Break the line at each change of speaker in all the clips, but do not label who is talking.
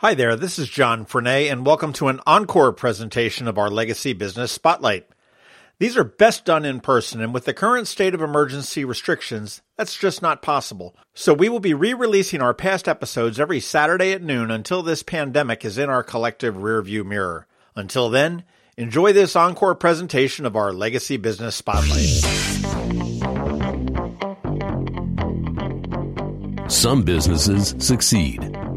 Hi there, this is John Frenaye, and welcome to an encore presentation of our Legacy Business Spotlight. These are best done in person, and with the current state of emergency restrictions, that's just not possible. So we will be re-releasing our past episodes every Saturday at noon until this pandemic is in our collective rearview mirror. Until then, enjoy this encore presentation of our Legacy Business Spotlight.
Some businesses succeed,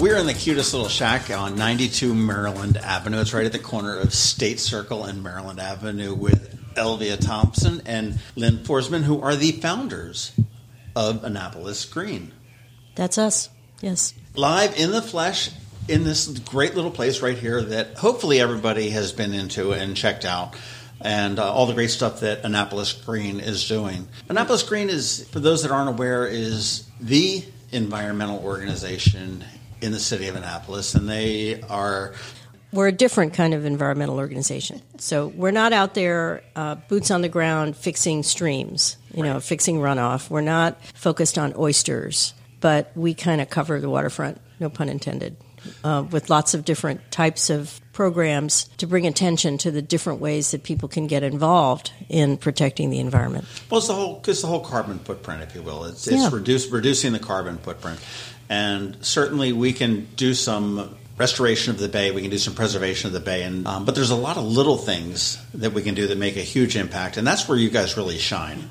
We're in the cutest little shack on 92 Maryland Avenue. It's right at the corner of State Circle and Maryland Avenue with Elvia Thompson and Lynne Forsman, who are the founders of Annapolis Green.
That's us, yes.
Live in the flesh in this great little place right here that hopefully everybody has been into and checked out. And uh, all the great stuff that Annapolis Green is doing. Annapolis Green is, for those that aren't aware, is the environmental organization in the city of Annapolis, and they are.
We're a different kind of environmental organization. So we're not out there uh, boots on the ground fixing streams, you know, fixing runoff. We're not focused on oysters, but we kind of cover the waterfront, no pun intended, uh, with lots of different types of programs to bring attention to the different ways that people can get involved in protecting the environment.
Well, it's the whole it's the whole carbon footprint, if you will. It's,
Yeah.
reduce, reducing the carbon footprint, and certainly we can do some restoration of the bay. We can do some preservation of the bay, and um, but there's a lot of little things that we can do that make a huge impact, and that's where you guys really shine.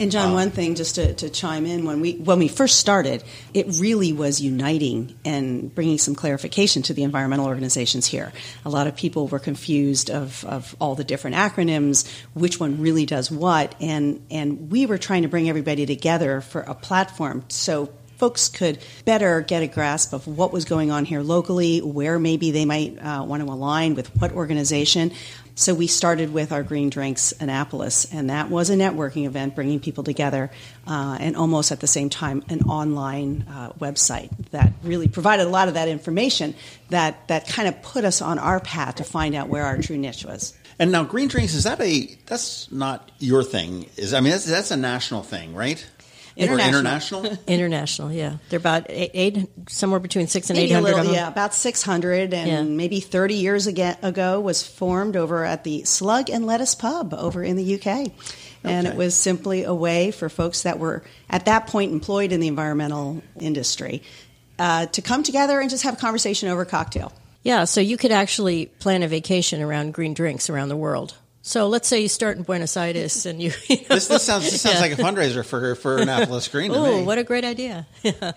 And John, one thing just to, to chime in when we when we first started, it really was uniting and bringing some clarification to the environmental organizations here. A lot of people were confused of, of all the different acronyms, which one really does what, and and we were trying to bring everybody together for a platform so folks could better get a grasp of what was going on here locally, where maybe they might uh, want to align with what organization. So we started with our Green Drinks Annapolis, and that was a networking event bringing people together, uh, and almost at the same time an online uh, website that really provided a lot of that information that that kind of put us on our path to find out where our true niche was.
And now, green drinks is that a that's not your thing? Is I mean that's, that's a national thing, right?
International.
international?
International, yeah. They're about eight, eight somewhere between six and
Maybe
eight
a
hundred
little,
of them.
yeah, about 600, and
Yeah.
maybe 30 years ago was formed over at the Slug and Lettuce Pub over in the UK. And it was simply a way for folks that were at that point employed in the environmental industry uh, to come together and just have a conversation over a cocktail.
Yeah, so you could actually plan a vacation around green drinks around the world. So let's say you start in Buenos Aires and you. you know,
this, this sounds this sounds
Yeah.
like a fundraiser for for Annapolis Green. To
Oh, what a great idea!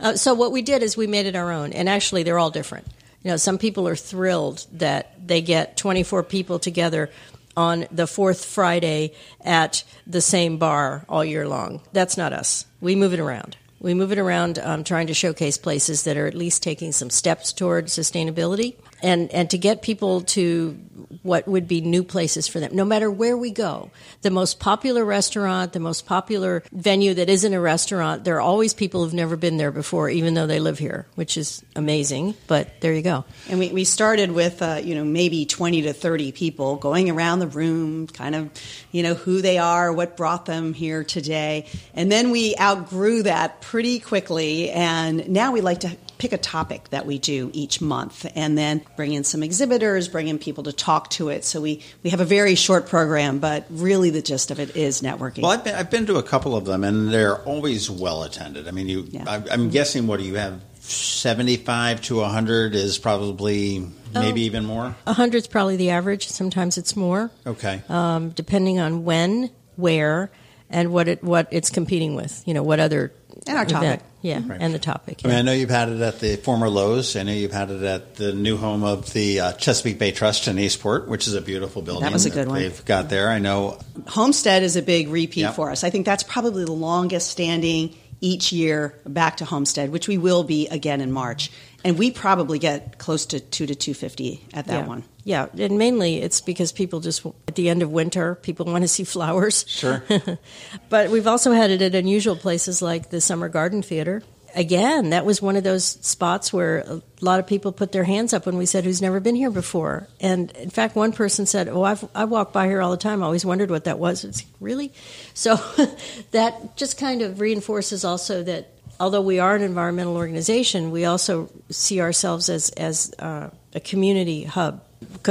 uh, so what we did is we made it our own, and actually they're all different. You know, some people are thrilled that they get 24 people together on the fourth Friday at the same bar all year long. That's not us. We move it around. We move it around, um, trying to showcase places that are at least taking some steps toward sustainability, and and to get people to what would be new places for them. No matter where we go, the most popular restaurant, the most popular venue that isn't a restaurant, there are always people who've never been there before, even though they live here, which is amazing. But there you go.
And we, we started with, uh, you know, maybe 20 to 30 people going around the room, kind of, you know, who they are, what brought them here today. And then we outgrew that pretty quickly. And now we like to pick a topic that we do each month and then bring in some exhibitors, bring in people to talk to it. So we, we have a very short program, but really the gist of it is networking.
Well, I've been, I've been to a couple of them, and they're always well attended. I mean, you.
Yeah.
I, I'm guessing what do you have? Seventy-five to hundred is probably maybe
Oh.
even more.
A hundred's probably the average. Sometimes it's more,
Okay.
um, depending on when, where, and what it what it's competing with. You know, what other
And our topic.
event. Yeah,
Right.
and the topic.
I mean. I know you've had it at the former Lowe's. I know you've had it at the new home of the uh, Chesapeake Bay Trust in Eastport, which is a beautiful building.
That was a good one.
They've got there. I know.
Homestead is a big repeat
Yeah.
for us. I think that's probably the longest standing each year back to Homestead, which we will be again in March. And we probably get close to two to two fifty at that
yeah.
one.
Yeah, and mainly it's because people just at the end of winter, people want to see flowers.
Sure.
but we've also had it at unusual places like the Summer Garden Theater. Again, that was one of those spots where a lot of people put their hands up when we said, "Who's never been here before?" And in fact, one person said, "Oh, I've I walk by here all the time. I always wondered what that was." It's really so that just kind of reinforces also that although we are an environmental organization, we also see ourselves as as uh, a community hub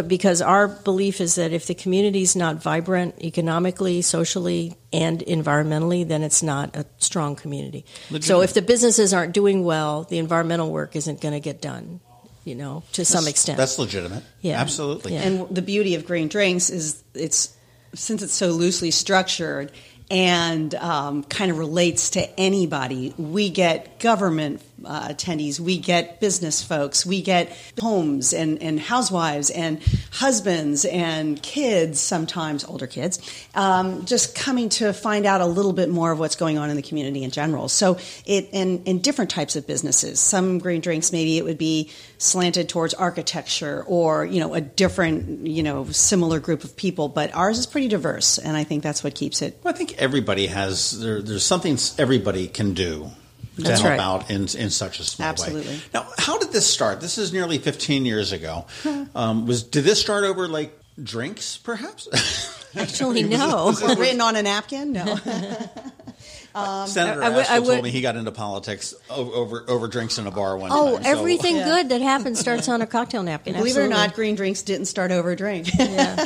because our belief is that if the community is not vibrant economically, socially, and environmentally, then it's not a strong community. So if the businesses aren't doing well, the environmental work isn't going to get done. You know, to some extent.
That's legitimate.
Yeah.
Absolutely.
Yeah.
And the beauty of green drinks is it's since it's so loosely structured and um, kind of relates to anybody. We get government uh, attendees, we get business folks, we get homes and, and housewives and husbands and kids, sometimes older kids, um, just coming to find out a little bit more of what's going on in the community in general. So it in, in different types of businesses. Some green drinks, maybe it would be slanted towards architecture or you know a different you know similar group of people, but ours is pretty diverse, and I think that's what keeps it
Well, I think everybody has there, there's something everybody can do to
That's
help
right.
out in in such a small
Absolutely.
way. Now, how did this start? This is nearly 15 years ago. Um, was did this start over like drinks, perhaps?
Actually, no.
written on a napkin. No.
Senator
I would-
Asheville
I would-
told me he got into politics o- over over drinks in a bar one
Oh,
time. so-
everything
Yeah.
good that happens starts on a cocktail napkin.
Believe it or not, green drinks didn't start over a drink.
Yeah.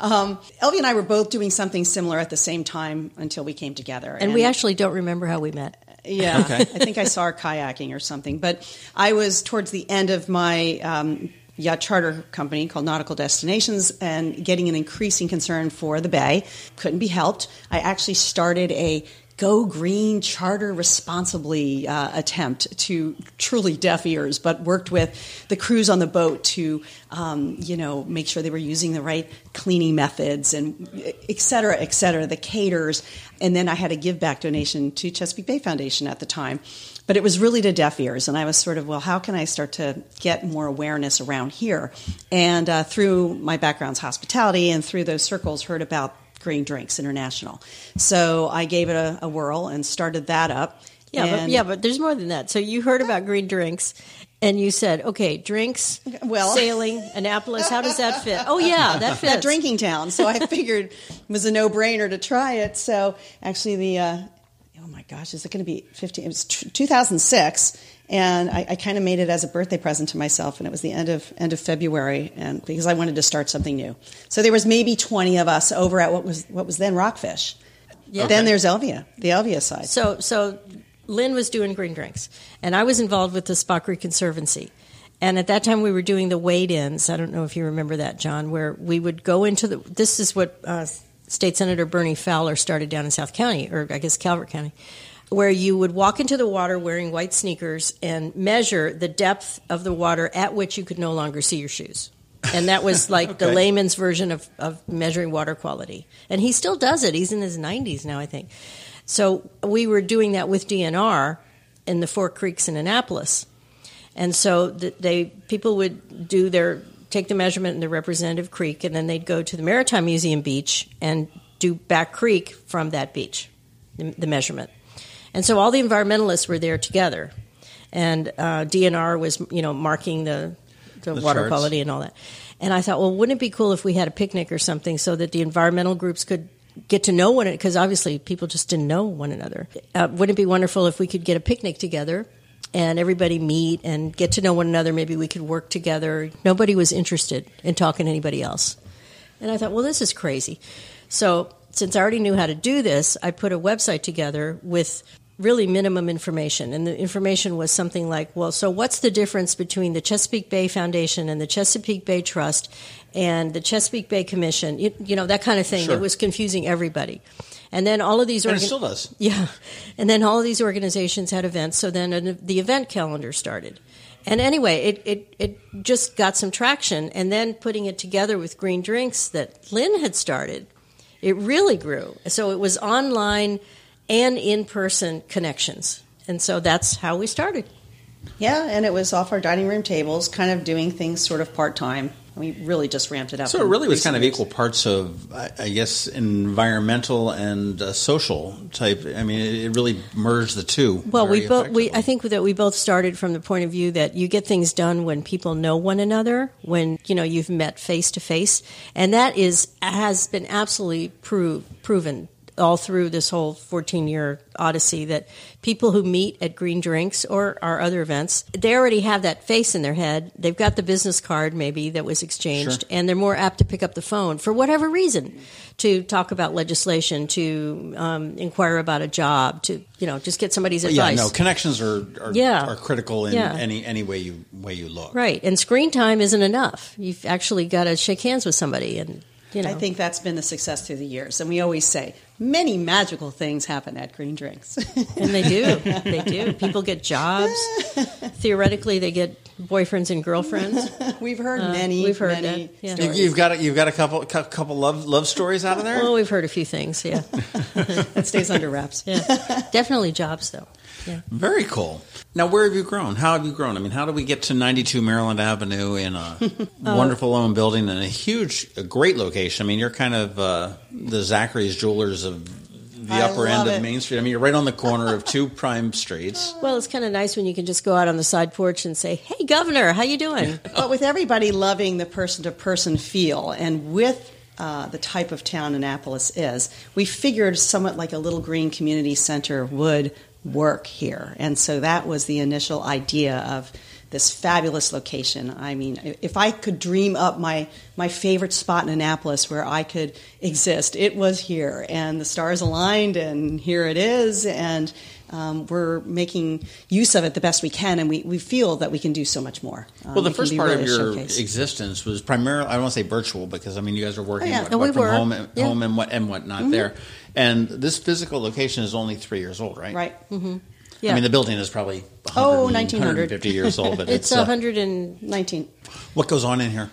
um, Elvie and I were both doing something similar at the same time until we came together.
And we actually don't remember how we met.
Yeah,
Okay.
I think I saw her kayaking or something. But I was towards the end of my um, yacht charter company called Nautical Destinations and getting an increasing concern for the bay. Couldn't be helped. I actually started a Go Green Charter Responsibly uh, attempt to truly deaf ears, but worked with the crews on the boat to, um, you know, make sure they were using the right cleaning methods and et cetera, et cetera, the caters. And then I had a give back donation to Chesapeake Bay Foundation at the time. But it was really to deaf ears. And I was sort of, well, how can I start to get more awareness around here? And uh, through my background's hospitality and through those circles, heard about Green Drinks International. So I gave it a, a whirl and started that up.
Yeah, but, yeah, but there's more than that. So you heard about green drinks, and you said, okay, drinks,
Well-
sailing, Annapolis. How does that fit? Oh yeah, that fits.
that drinking town. So I figured it was a no brainer to try it. So actually, the uh, my gosh, is it going to be 15? It was t- 2006, and I, I kind of made it as a birthday present to myself, and it was the end of end of February, and because I wanted to start something new. So there was maybe 20 of us over at what was what was then Rockfish.
Yeah.
Then there's Elvia, the Elvia side.
So, so Lynne was doing green drinks, and I was involved with the Spa Creek Conservancy. And at that time, we were doing the wade-ins. I don't know if you remember that, John, where we would go into the. This is what uh, State Senator Bernie Fowler started down in South County, or I guess Calvert County, where you would walk into the water wearing white sneakers and measure the depth of the water at which you could no longer see your shoes. And that was like the layman's version of, of measuring water quality. And he still does it. He's in his 90s now, I think. So we were doing that with DNR in the Four Creeks in Annapolis. And so they people would do their take the measurement in the representative creek, and then they'd go to the Maritime Museum beach and do Back Creek from that beach, the, the measurement. And so all the environmentalists were there together, and uh, DNR was you know marking the the,
The
water
charts.
quality and all that. And I thought, well, wouldn't it be cool if we had a picnic or something so that the environmental groups could get to know one another? Because obviously people just didn't know one another. Uh, wouldn't it be wonderful if we could get a picnic together and everybody meet and get to know one another? Maybe we could work together. Nobody was interested in talking to anybody else. And I thought, well, this is crazy. So since I already knew how to do this, I put a website together with really minimum information. And the information was something like, well, so what's the difference between the Chesapeake Bay Foundation and the Chesapeake Bay Trust and the Chesapeake Bay Commission? You, you know, that kind of thing.
Sure.
It was confusing everybody. And then all of these
And it still does.
yeah. And then all of these organizations had events. So then an, the event calendar started. And anyway, it, it, it just got some traction. And then putting it together with Green Drinks that Lynne had started, it really grew. So it was online and in person connections. And so that's how we started.
Yeah, and it was off our dining room tables, kind of doing things sort of part time. We really just ramped it up.
So it really was
recent
kind of equal parts of, I I guess, environmental and uh, social type. I mean, it it really merged the two.
Well, we both we I think that we both started from the point of view that you get things done when people know one another, when you know you've met face to face, and that is has been absolutely prove, proven all through this whole 14 year odyssey that people who meet at green drinks or our other events they already have that face in their head they've got the business card maybe that was exchanged
Sure.
and they're more apt to pick up the phone for whatever reason to talk about legislation to um, inquire about a job to you know just get somebody's
But yeah, no, connections are are,
Yeah.
are critical in
Yeah.
any any way you way you look.
Right, and screen time isn't enough. You've actually got to shake hands with somebody, and you know.
I think that's been the success through the years. And we always say many magical things happen at Green Drinks.
and they do, they do. People get jobs. Theoretically, they get boyfriends and girlfriends.
we've heard
Uh,
many,
we've heard
many
that, yeah.
You,
stories.
you've got a, you've got a couple cou- couple love love stories out of there.
Well, we've heard a few things. Yeah,
that stays under wraps.
yeah. Definitely jobs, though. Yeah.
Very cool. Now, where have you grown? How have you grown? I mean, how do we get to 92 Maryland Avenue in a
Oh.
wonderful own building and a huge, a great location? I mean, you're kind of uh, the Zachary's Jewelers of the
I
upper end of
it.
Main Street. I mean, you're right on the corner of two prime streets.
Well, it's kind of nice when you can just go out on the side porch and say, "Hey, Governor, how you doing?"
But with everybody loving the person to person feel, and with uh, the type of town Annapolis is, we figured somewhat like a little green community center would work here. And so that was the initial idea of this fabulous location. I mean, if I could dream up my, my favorite spot in Annapolis where I could exist, it was here. And the stars aligned, and here it is. And um, we're making use of it the best we can, and we, we feel that we can do so much more. Um,
Well, the first part
really
of your
showcase.
existence was primarily, I don't want to say virtual because, I mean, you guys are working
Oh, yeah.
what, what,
we
from
were.
home, and,
Yeah.
home and, what, and whatnot there. And this physical location is only three years old, right?
Right.
Yeah,
I mean, the building is probably 100,
Oh, 1900.
150 years old, but
it's
it's,
a
uh,
hundred and
19.
what goes on in here?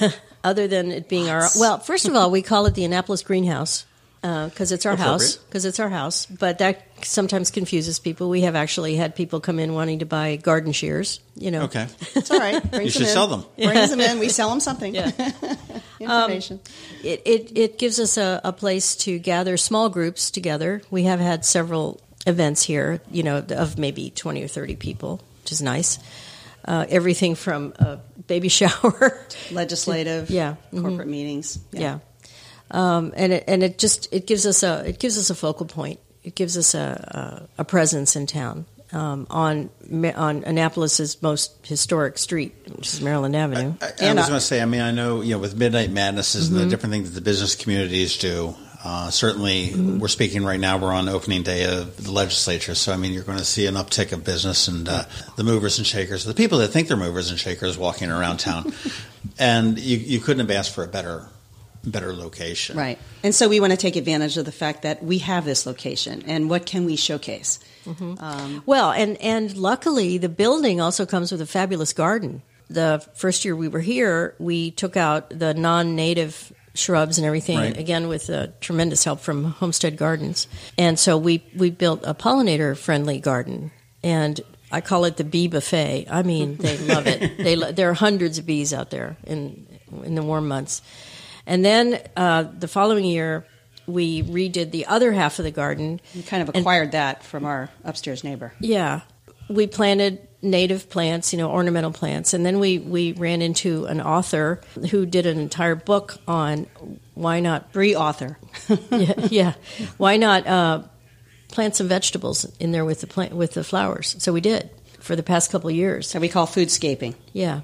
other than it being our well first of all we call it the annapolis greenhouse because it's our house because it's our house but that sometimes confuses people we have actually had people come in wanting to buy garden shears you know
Okay.
It's all right. Brings
You should
in.
sell them.
Brings them in. We sell them something.
Yeah.
Information.
it, it, it gives us a, a place to gather small groups together we have had several events here you know of maybe 20 or 30 people which is nice uh, everything from a baby shower
Legislative.
Yeah. Mhm.
Corporate meetings.
yeah, Um, and it, and it just it gives us a it gives us a focal point. It gives us a a, a presence in town um, on on Annapolis's most historic street, which is Maryland Avenue.
I, I
And
was going to say, I mean, I know, you know, with Midnight Madnesses and the different things that the business communities do, uh, certainly we're speaking right now, we're on opening day of the legislature. So, I mean, you're going to see an uptick of business and uh, the movers and shakers, the people that think they're movers and shakers walking around town. and you, you couldn't have asked for a better, better location.
Right. And so we want to take advantage of the fact that we have this location and what can we showcase? Um,
Well, and and luckily the building also comes with a fabulous garden. The first year we were here, we took out the non-native shrubs and everything
Right.
again with uh, tremendous help from Homestead Gardens. And so we we built a pollinator friendly garden and I call it the bee buffet. I mean, they love it. They lo- there are hundreds of bees out there in in the warm months. And then uh, the following year we redid the other half of the garden
we kind of
And-
acquired that from our upstairs neighbor.
yeah, we planted native plants, you know, ornamental plants, and then we we ran into an author who did an entire book on why not
Brie Arthur.
yeah, yeah why not uh, plant some vegetables in there with the plant with the flowers. So we did for the past couple of years.
that we call foodscaping.
Yeah.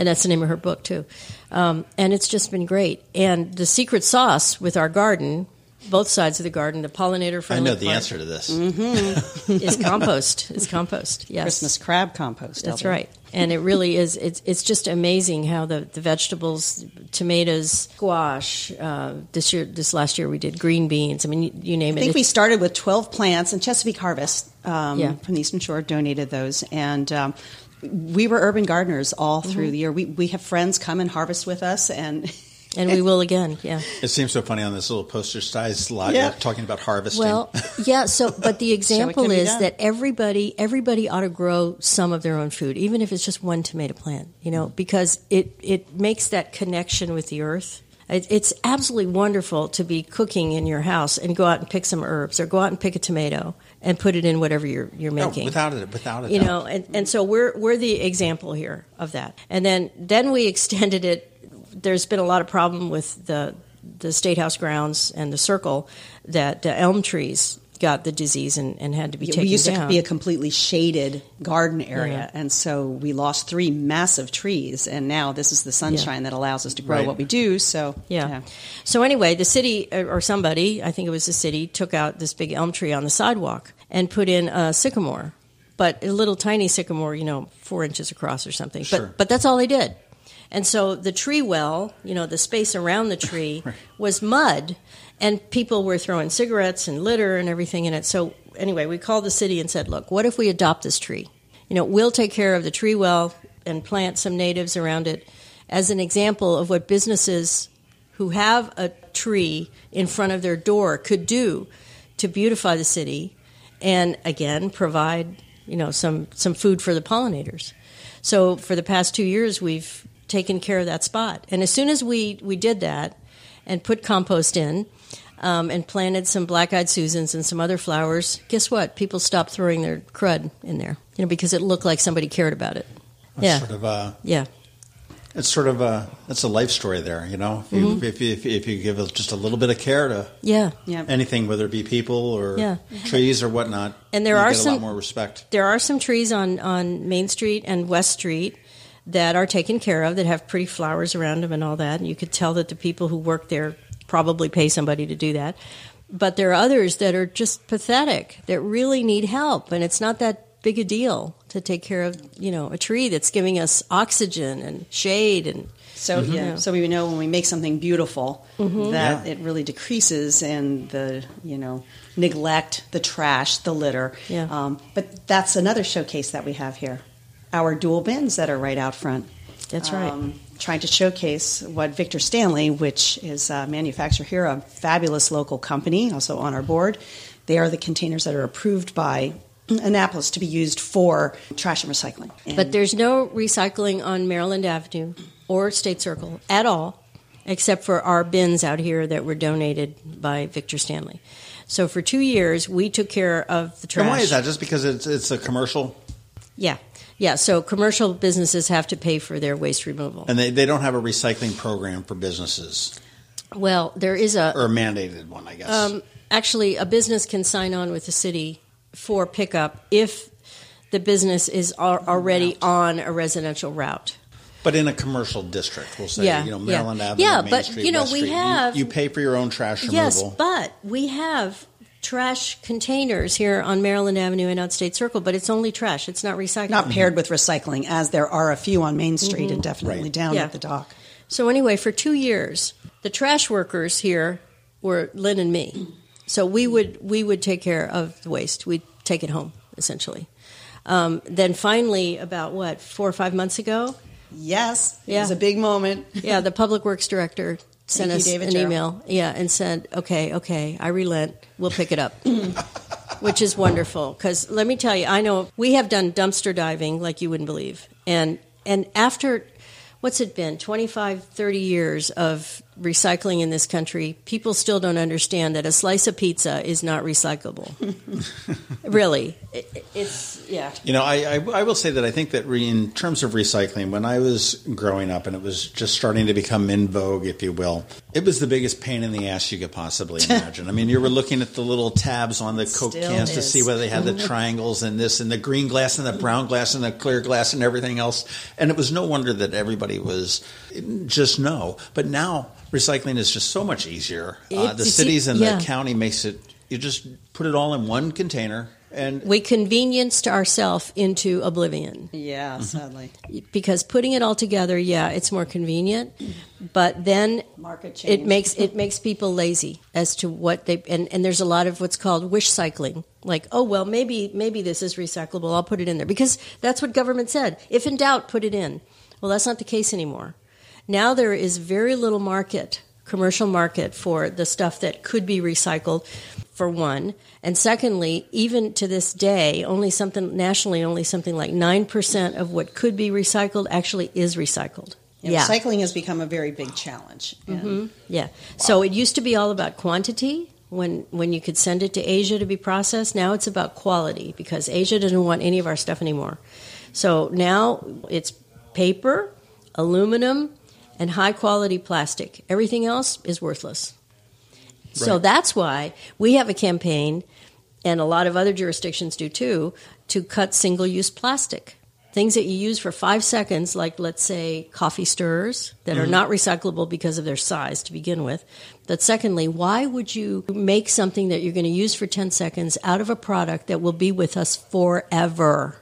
And that's the name of her book, too. Um, and it's just been great. And the secret sauce with our garden, both sides of the garden, the pollinator friendly.
I know the answer to this.
is compost. Is compost. Yes.
Christmas crab compost.
That's
Elder.
right. And it really is. It's it's just amazing how the, the vegetables, tomatoes, squash. Uh, this year, this last year, we did green beans. I mean, you, you name
I
it.
I think we started with 12 plants, and Chesapeake Harvest um,
Yeah.
from the Eastern Shore donated those. And um, we were urban gardeners all through
Mm-hmm.
the year. We, we have friends come and harvest with us, and
and we will again. Yeah.
It seems so funny on this little poster size slide
Yeah.
talking about harvesting.
Well, yeah. So, but the example
can be
is that everybody everybody ought to grow some of their own food, even if it's just one tomato plant. You know, because it it makes that connection with the earth. It, it's absolutely wonderful to be cooking in your house and go out and pick some herbs, or go out and pick a tomato and put it in whatever you're you're
No,
making.
without it, without it,
you know, and, and so we're we're the example here of that. And then then we extended it. There's been a lot of problem with the the state house grounds and the circle that the elm trees got the disease and, and had to be taken
we used
down.
to be a completely shaded garden area,
Yeah.
and so we lost three massive trees, and now this is the sunshine that allows us to grow
Right.
what we do. So
Yeah. So anyway, the city or somebody, I think it was the city, took out this big elm tree on the sidewalk and put in a sycamore, but a little tiny sycamore, you know, four inches across or something.
Sure.
But but that's all they did. And so the tree well, you know, the space around the tree was mud, and people were throwing cigarettes and litter and everything in it. So anyway, we called the city and said, "Look, what if we adopt this tree? You know, we'll take care of the tree well and plant some natives around it as an example of what businesses who have a tree in front of their door could do to beautify the city and again provide you know some some food for the pollinators so for the past two years we've taken care of that spot and as soon as we we did that and put compost in um, and planted some black-eyed susans and some other flowers guess what people stopped throwing their crud in there you know because it looked like somebody cared about it
It's
yeah
sort of a,
yeah
it's sort of a, it's a life story there. You know, if you,
Mm-hmm.
if, you, if, you, if you give just a little bit of care to
yeah
yeah,
anything, whether it be people or
Yeah.
trees or whatnot,
And there
you
are
get a
some-
lot more respect.
there are some trees on, on Main Street and West Street that are taken care of that have pretty flowers around them and all that. And you could tell that the people who work there probably pay somebody to do that. But there are others that are just pathetic that really need help. And it's not that big a deal to take care of, you know, a tree that's giving us oxygen and shade and
So yeah, so we know when we make something beautiful
Mm-hmm.
that
Yeah.
it really decreases and the you know neglect, the trash, the litter.
Yeah.
Um, but that's another showcase that we have here, our dual bins that are right out front.
That's right.
Um, trying to showcase what Victor Stanley, which is a manufacturer here, a fabulous local company, also on our board. They are the containers that are approved by Annapolis to be used for trash and recycling. And
But there's no recycling on Maryland Avenue or State Circle at all, except for our bins out here that were donated by Victor Stanley. So for two years, we took care of the trash.
And why is that? Just because it's it's a commercial
Yeah, yeah. So commercial businesses have to pay for their waste removal.
and they, they don't have a recycling program for businesses
Well, there is a
or a mandated one, I guess.
Um, actually, a business can sign on with the city for pickup if the business is al- already on a residential route.
but in a commercial district, we'll say,
Yeah,
you know,
yeah.
Maryland Avenue,
Yeah,
Main
but,
Street,
you know,
West
we
Street, you-
have-
you, pay for your own trash removal.
Yes, but we have trash containers here on Maryland Avenue and on State Circle, but it's only trash. It's not recycling.
not paired with recycling, as there are a few on Main Street and definitely
Right.
down
Mm-hmm. Yeah.
at the dock.
So anyway, for two years, the trash workers here were Lynne and me. So we would we would take care of the waste. We'd take it home essentially. Um, then finally, about what four or five months ago,
Yes, it was a big moment.
yeah, the public works director sent
Thank you,
us
David
an
Jarrell.
email, yeah, and said, "Okay, okay, I relent. We'll pick it up." Which is wonderful because let me tell you, I know we have done dumpster diving like you wouldn't believe, and and after what's it been 25 30 years of recycling in this country people still don't understand that a slice of pizza is not recyclable really it, it's yeah
You know, I, I, I will say that I think that re, in terms of recycling, when I was growing up and it was just starting to become in vogue, if you will, it was the biggest pain in the ass you could possibly imagine. I mean, you were looking at the little tabs on the Coke cans to see whether they had the triangles and this and the green glass and the brown glass and the clear glass and everything else. And it was no wonder that everybody was just no. But now recycling is just so much easier. Uh, the cities and
yeah.
the county makes it, you just put it all in one container. And
we convenienced ourselves into oblivion
Yeah,
Mm-hmm.
sadly.
because putting it all together, yeah, it's more convenient, but then
Market
it makes it makes people lazy as to what they and, and there's a lot of what's called wish cycling. Like, oh well, maybe maybe this is recyclable. I'll put it in there because that's what government said. If in doubt, put it in. Well, that's not the case anymore. Now there is very little market, commercial market for the stuff that could be recycled, for one. And secondly, even to this day, only something nationally, only something like 9% of what could be recycled actually is recycled.
And
yeah.
Recycling has become a very big challenge. And mm-hmm.
Yeah. So it used to be all about quantity when when you could send it to Asia to be processed. Now it's about quality because Asia doesn't want any of our stuff anymore. So now it's paper, aluminum, and high quality plastic. Everything else is worthless. So that's why we have a campaign, and a lot of other jurisdictions do too, to cut single use plastic. Things that you use for five seconds, like let's say coffee stirrers that are mm-hmm. not recyclable because of their size to begin with. But secondly, why would you make something that you're going to use for 10 seconds out of a product that will be with us forever?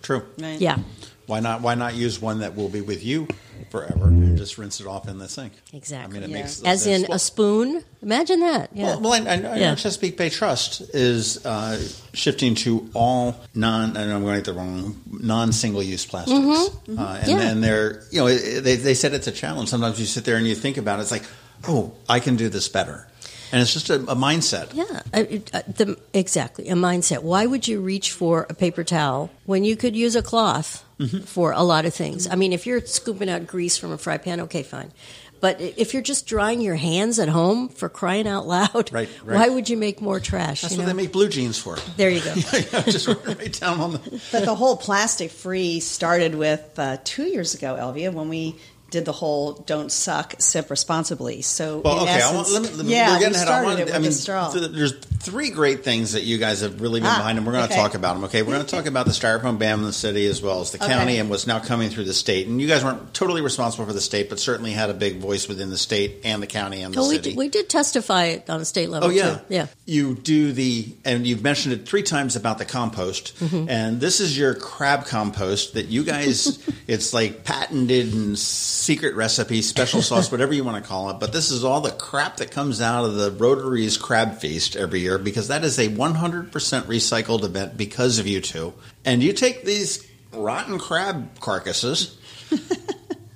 True.
Right.
Yeah,
Why not? Why not use one that will be with you forever and just rinse it off in the sink?
exactly.
I mean, it
Yeah.
makes
As in
well,
a spoon. Imagine that. Yeah.
Well, well I, I know
Yeah.
Chesapeake Bay Trust is uh, shifting to all non. I know I'm going to get the wrong non-single-use plastics, Uh, and,
Mm-hmm. Yeah.
and they're you know they they said it's a challenge. Sometimes you sit there and you think about it. It's like, oh, I can do this better, and it's just a, a mindset.
Yeah, uh, it- uh, the, exactly. A mindset. Why would you reach for a paper towel when you could use a cloth
Mm-hmm.
for a lot of things? I mean, if you're scooping out grease from a fry pan, okay, fine. But if you're just drying your hands at home for crying out loud,
Right, right.
why would you make more trash?
That's
you
what they make blue jeans for.
There you go.
just right down on the.
But the whole plastic free started with uh, two years ago, Elvia, when we did the whole "don't suck, sip responsibly." So,
Well,
in
okay. I
essence,
want, let me, let me,
yeah,
we're getting
we
ahead. I,
started
want,
it with
I mean,
a straw.
th- there's three great things that you guys have really been
Ah,
behind, and we're going to
okay.
talk about them. Okay, we're going to talk about the styrofoam ban in the city as well as the
Okay.
county, and what's now coming through the state. And you guys weren't totally responsible for the state, but certainly had a big voice within the state and the county and the
Oh, we
city.
did, we did testify on a state level.
Oh yeah,
too. yeah.
You do the, and you've mentioned it three times about the compost,
Mm-hmm.
and this is your crab compost that you guys. it's like patented and secret recipe, special sauce, whatever you want to call it. But this is all the crap that comes out of the Rotary's Crab Feast every year because that is a 100% recycled event because of you two. And you take these rotten crab carcasses.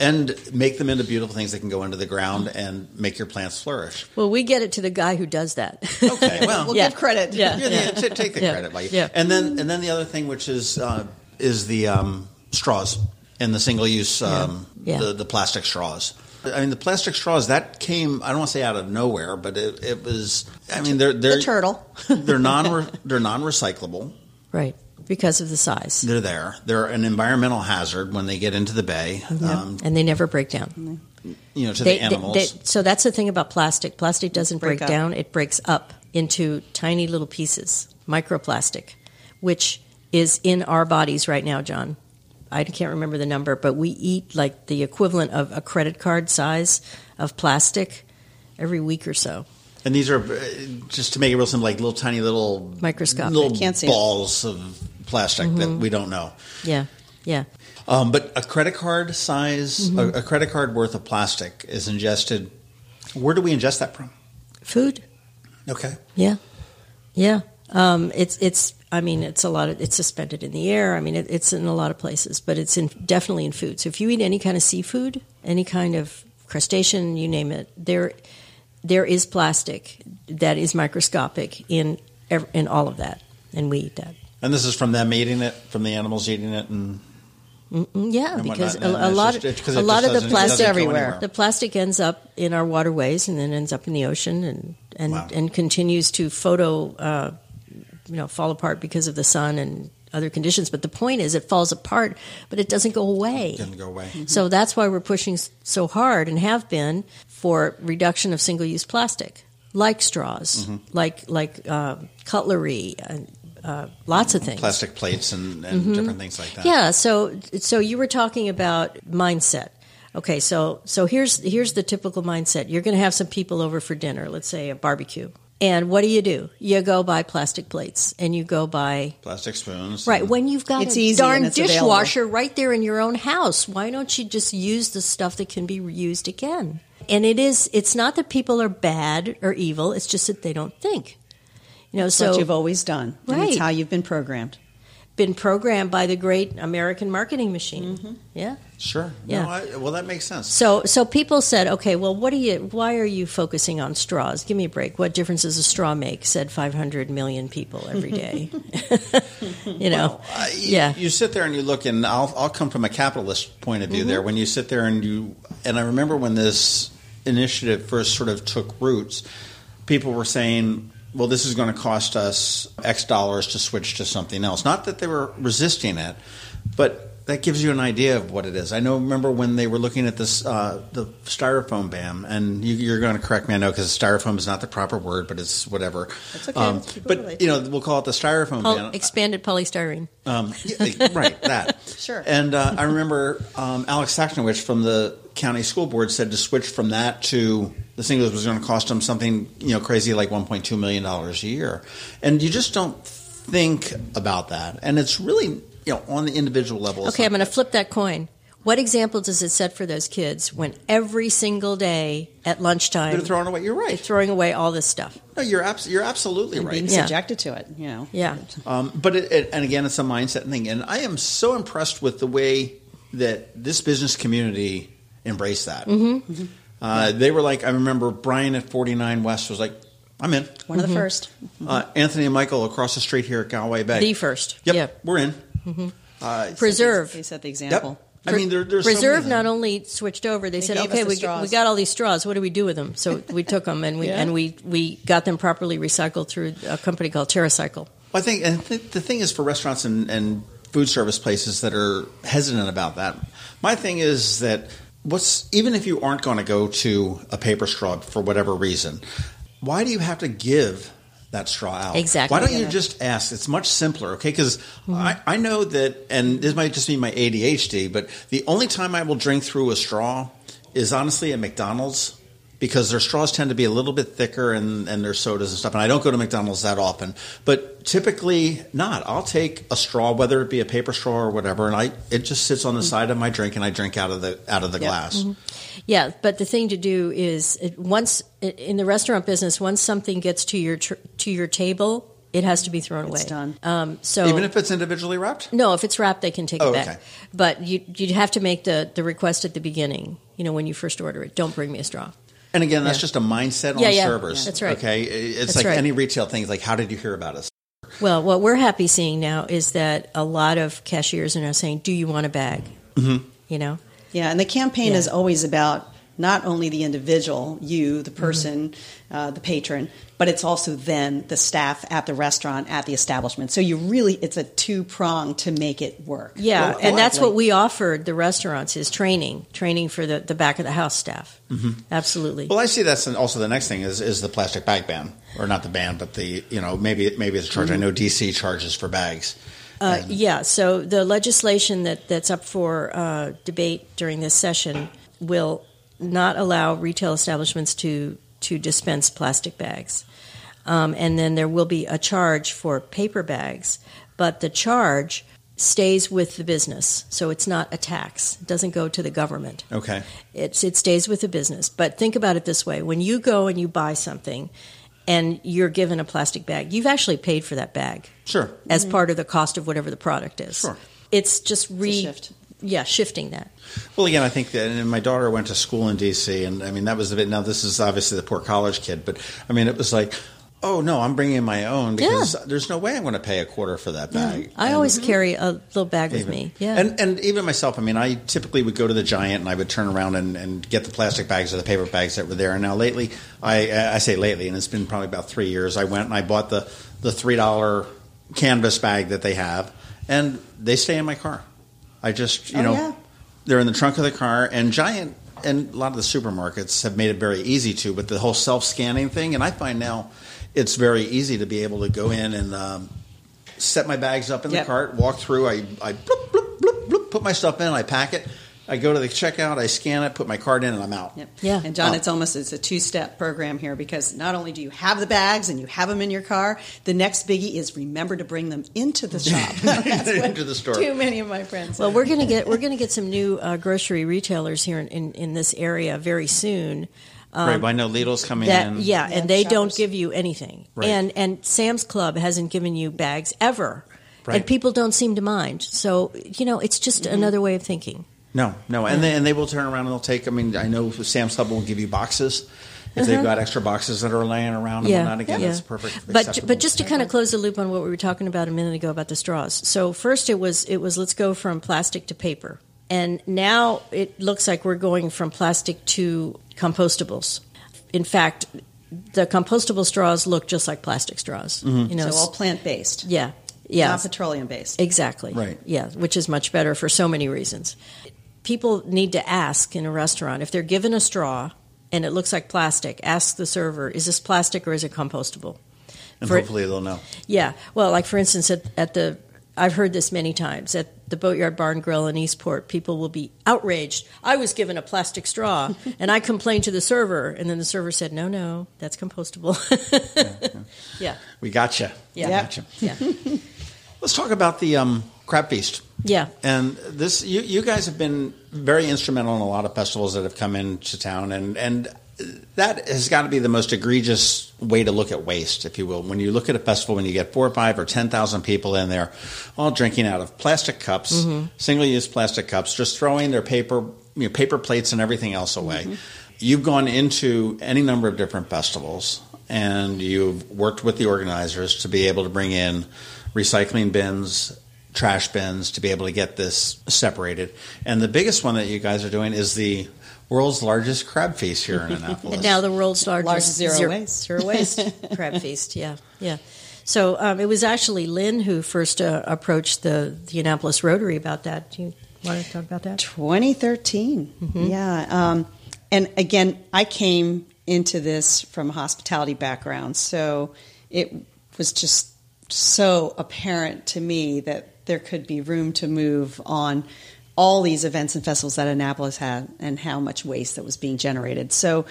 And make them into beautiful things that can go into the ground and make your plants flourish.
Well, we get it to the guy who does that.
Okay, well,
We'll
Yeah.
give credit.
Yeah.
yeah, yeah, t- take the
Yeah.
credit, buddy.
Yeah.
And then and then the other thing, which is uh, is the um, straws and the single use um,
Yeah.
The, the plastic straws. I mean, the plastic straws that came. I don't want to say out of nowhere, but it, it was. I mean, they're they're
The turtle.
they're non they're non recyclable.
right, because of the size.
They're there. They're an environmental hazard when they get into the bay. Um,
and they never break down.
you know, to
They-
the animals.
they- they- so that's the thing about plastic. Plastic doesn't break,
Break
down; it breaks up into tiny little pieces, microplastic, which is in our bodies right now, John. I can't remember the number, but we eat like the equivalent of a credit card size of plastic every week or so.
And these are uh, just to make it real simple, like little tiny little
Microscopic.
little
Can't see it.
balls of plastic that we don't know.
Yeah, yeah.
Um, but a credit card size,
Mm-hmm.
a, a credit card worth of plastic is ingested. Where do we ingest that from?
Food.
Okay.
Yeah, yeah. Um, it's it's. I mean, it's a lot of. It's suspended in the air. I mean, it, it's in a lot of places, but it's in definitely in food. So if you eat any kind of seafood, any kind of crustacean, you name it, there there is plastic that is microscopic in in all of that, and we eat that.
And this is from them eating it, from the animals eating it, and
Mm, Yeah,
And
because
and
a, a lot
just-
of a lot of the plastic
everywhere.
The plastic ends up in our waterways and then ends up in the ocean and and,
Wow.
and continues to photo, uh, you know, fall apart because of the sun and other conditions. But the point is, it falls apart, but it doesn't go away.
Doesn't go away.
So that's why we're pushing so hard and have been for reduction of single-use plastic, like straws,
Mm-hmm.
like like uh, cutlery, and uh, lots of things.
plastic plates and, and different things like that.
Mm-hmm. Yeah. So so you were talking about mindset. Okay. So so here's here's the typical mindset. You're going to have some people over for dinner. Let's say a barbecue. And what do you do? You go buy plastic plates and you go buy
Plastic spoons.
right when you've got
It's
a
easy
darn
and it's available.
dishwasher right there in your own house. Why don't you just use the stuff that can be reused again? And it is it's not that people are bad or evil. It's just that they don't think. You know,
It's
so
what you've always done. And
Right.
it's how you've been programmed.
Been programmed by the great American marketing machine. Yeah.
Sure.
Yeah.
No, I, well, that makes sense.
So, so people said, okay, well, what do you? Why are you focusing on straws? Give me a break. What difference does a straw make? Said 500 million people every day. you know,
Uh, you,
yeah.
You sit there and you look, and I'll, I'll come from a capitalist point of view
Mm-hmm.
there. When you sit there and you, and I remember when this initiative first sort of took roots, people were saying, well, this is going to cost us X dollars to switch to something else. Not that they were resisting it, but that gives you an idea of what it is. I know. Remember when they were looking at this uh, the styrofoam BAM, and you, you're going to correct me, I know, because styrofoam is not the proper word, but it's whatever.
That's okay.
Um,
Let's keep it
but
related.
you know, we'll call it the styrofoam
Poly-
ban.
expanded polystyrene.
Um, yeah, right, that.
Sure.
And uh, I remember um, Alex Szachnowicz from the county school board said to switch from that to the thing that was going to cost them something you know crazy like 1.2 million dollars a year, and you just don't think about that, and it's really you know on the individual level.
Okay, I'm going to flip that coin. What example does it set for those kids when every single day at lunchtime
They're throwing away. You're
they're
right.
throwing away all this stuff?
No, you're abs- you're absolutely right.
being
Yeah.
subjected to it, you know.
Yeah.
Um, but it, it, and again, it's a mindset thing, and I am so impressed with the way that this business community embraced that. Mm-hmm. Uh, they were like, I remember Brian at 49 West was like, "I'm in."
One of the first.
Uh, Anthony and Michael across the street here at Galway Bay.
The first.
Yep,
Yeah.
we're in. Uh,
Preserve.
They set the
yep.
example.
I mean, there, there's so
Preserve
many-
not only switched over, they, said, "Okay,
the
we,
straws.
we got all these straws. What do we do with them?" So we took them and we
Yeah.
and we we got them properly recycled through a company called TerraCycle.
I think, and th- the thing is for restaurants and, and food service places that are hesitant about that. My thing is that what's even if you aren't going to go to a paper straw for whatever reason, why do you have to give that straw out?
Exactly.
Why don't you just ask? It's much simpler, okay? Because I, I know that, and this might just be my ADHD, but the only time I will drink through a straw is honestly at McDonald's because their straws tend to be a little bit thicker and, and their sodas and stuff. And I don't go to McDonald's that often, but typically not. I'll take a straw, whether it be a paper straw or whatever, and I it just sits on the side of my drink, and I drink out of the out of the
Yep.
glass.
Yeah, but the thing to do is once in the restaurant business, once something gets to your tr- to your table, it has to be thrown away.
Done.
Um, so
Even if it's individually wrapped.
no, if it's wrapped, they can take
Oh,
it back.
okay.
But you you'd have to make the the request at the beginning. You know, when you first order it, don't bring me a straw.
And again, that's
Yeah.
just a mindset on
Yeah, yeah.
servers.
Yeah. That's right.
Okay, it's
That's
like
right.
any retail thing. Like, how did you hear about us?
Well, what we're happy seeing now is that a lot of cashiers are now saying, "Do you want a bag?" Mm-hmm. You know,
Yeah, and the campaign
Yeah.
is always about not only the individual, you, the person, uh, the patron, but it's also then the staff at the restaurant, at the establishment. So you really, it's a two prong to make it work.
yeah,
Well,
and that's
like-
what we offered the restaurants is training, training for the the back of the house staff. Mm-hmm. Absolutely.
Well, I see that's also the next thing is is the plastic bag ban, or not the ban, but the you know maybe maybe it's a charge. I know DC charges for bags.
Uh, yeah, so the legislation that, that's up for uh, debate during this session will not allow retail establishments to, to dispense plastic bags. Um, and then there will be a charge for paper bags, but the charge stays with the business. So it's not a tax, it doesn't go to the government.
Okay.
It's, it stays with the business. But think about it this way when you go and you buy something and you're given a plastic bag, you've actually paid for that bag
Sure.
as part of the cost of whatever the product is.
Sure.
It's just re
shift.
Yeah, shifting that.
Well, again, I think that, and my daughter went to school in D.C., and I mean that was a bit. Now, this is obviously the poor college kid, but I mean it was like, oh no, I'm bringing my own because
Yeah.
there's no way I'm going to pay a quarter for that bag.
I
And-
always carry a little bag with me. Yeah.
And and even myself, I mean, I typically would go to the Giant and I would turn around and, and get the plastic bags or the paper bags that were there. And now lately, I I say lately, and it's been probably about three years. I went and I bought the the three dollar canvas bag that they have, and they stay in my car. I just you
Oh,
know
yeah.
they're in the trunk of the car, and Giant and a lot of the supermarkets have made it very easy to. But the whole self scanning thing, and I find now it's very easy to be able to go in and. Um, set my bags up in
Yep.
the cart, walk through, I, I bloop, bloop, bloop, bloop, put my stuff in, I pack it, I go to the checkout, I scan it, put my card in, and I'm out.
Yep.
Yeah.
And John,
Oh.
it's almost it's a two step program here because not only do you have the bags and you have them in your car, the next biggie is remember to bring them into the shop. That's
Into the store.
Too many of my friends.
well, we're gonna get we're gonna get some new uh, grocery retailers here in, in, in this area very soon.
right, but I know Lidl's coming
That
in.
yeah,
Yeah,
and they don't give you anything.
Right.
And and Sam's Club hasn't given you bags ever.
Right.
and people don't seem to mind. So you know, it's just
Mm-hmm.
another way of thinking.
No, no, and they, hmm. and they will turn around and they'll take. I mean, I know Sam's Club will give you boxes if they've mm-hmm. got extra boxes that are laying around and whatnot. Again, that's perfect.
But but just to kind of close the loop on what we were talking about a minute ago about the straws. So first it was it was let's go from plastic to paper, and now it looks like we're going from plastic to compostables. In fact, the compostable straws look just like plastic straws. Mm-hmm. You know,
So all plant based,
yeah, yeah,
not petroleum based.
Exactly.
Right.
Yeah, which is much better for so many reasons. People need to ask in a restaurant if they're given a straw and it looks like plastic, ask the server, is this plastic or is it compostable?
and
for-
hopefully they'll know.
Yeah. Well, like for instance, at, at the, I've heard this many times at the Boatyard Barn Grill in Eastport, people will be outraged. I was given a plastic straw and I complained to the server, and then the server said, no, no, that's compostable. yeah.
We got you.
Yeah.
We gotcha.
Yeah.
Let's talk about the um, crab feast.
Yeah.
And this, you, you guys have been very instrumental in a lot of festivals that have come into town, and and that has got to be the most egregious way to look at waste, if you will. When you look at a festival, when you get four or five or ten thousand people in there, all drinking out of plastic cups, mm-hmm. single-use plastic cups, just throwing their paper, you know, paper plates and everything else away. Mm-hmm. You've gone into any number of different festivals, and you've worked with the organizers to be able to bring in recycling bins trash bins to be able to get this separated. And the biggest one that you guys are doing is the world's largest crab feast here in Annapolis.
And now the world's largest
Largest zero waste.
zero waste crab feast. Yeah, yeah. So um, it was actually Lynne who first uh, approached the, the Annapolis Rotary about that. Do you want to talk about that?
2013.
Mm-hmm.
Yeah. Um, and again, I came into this from a hospitality background, so it was just so apparent to me that there could be room to move on all these events and festivals that Annapolis had and how much waste that was being generated. So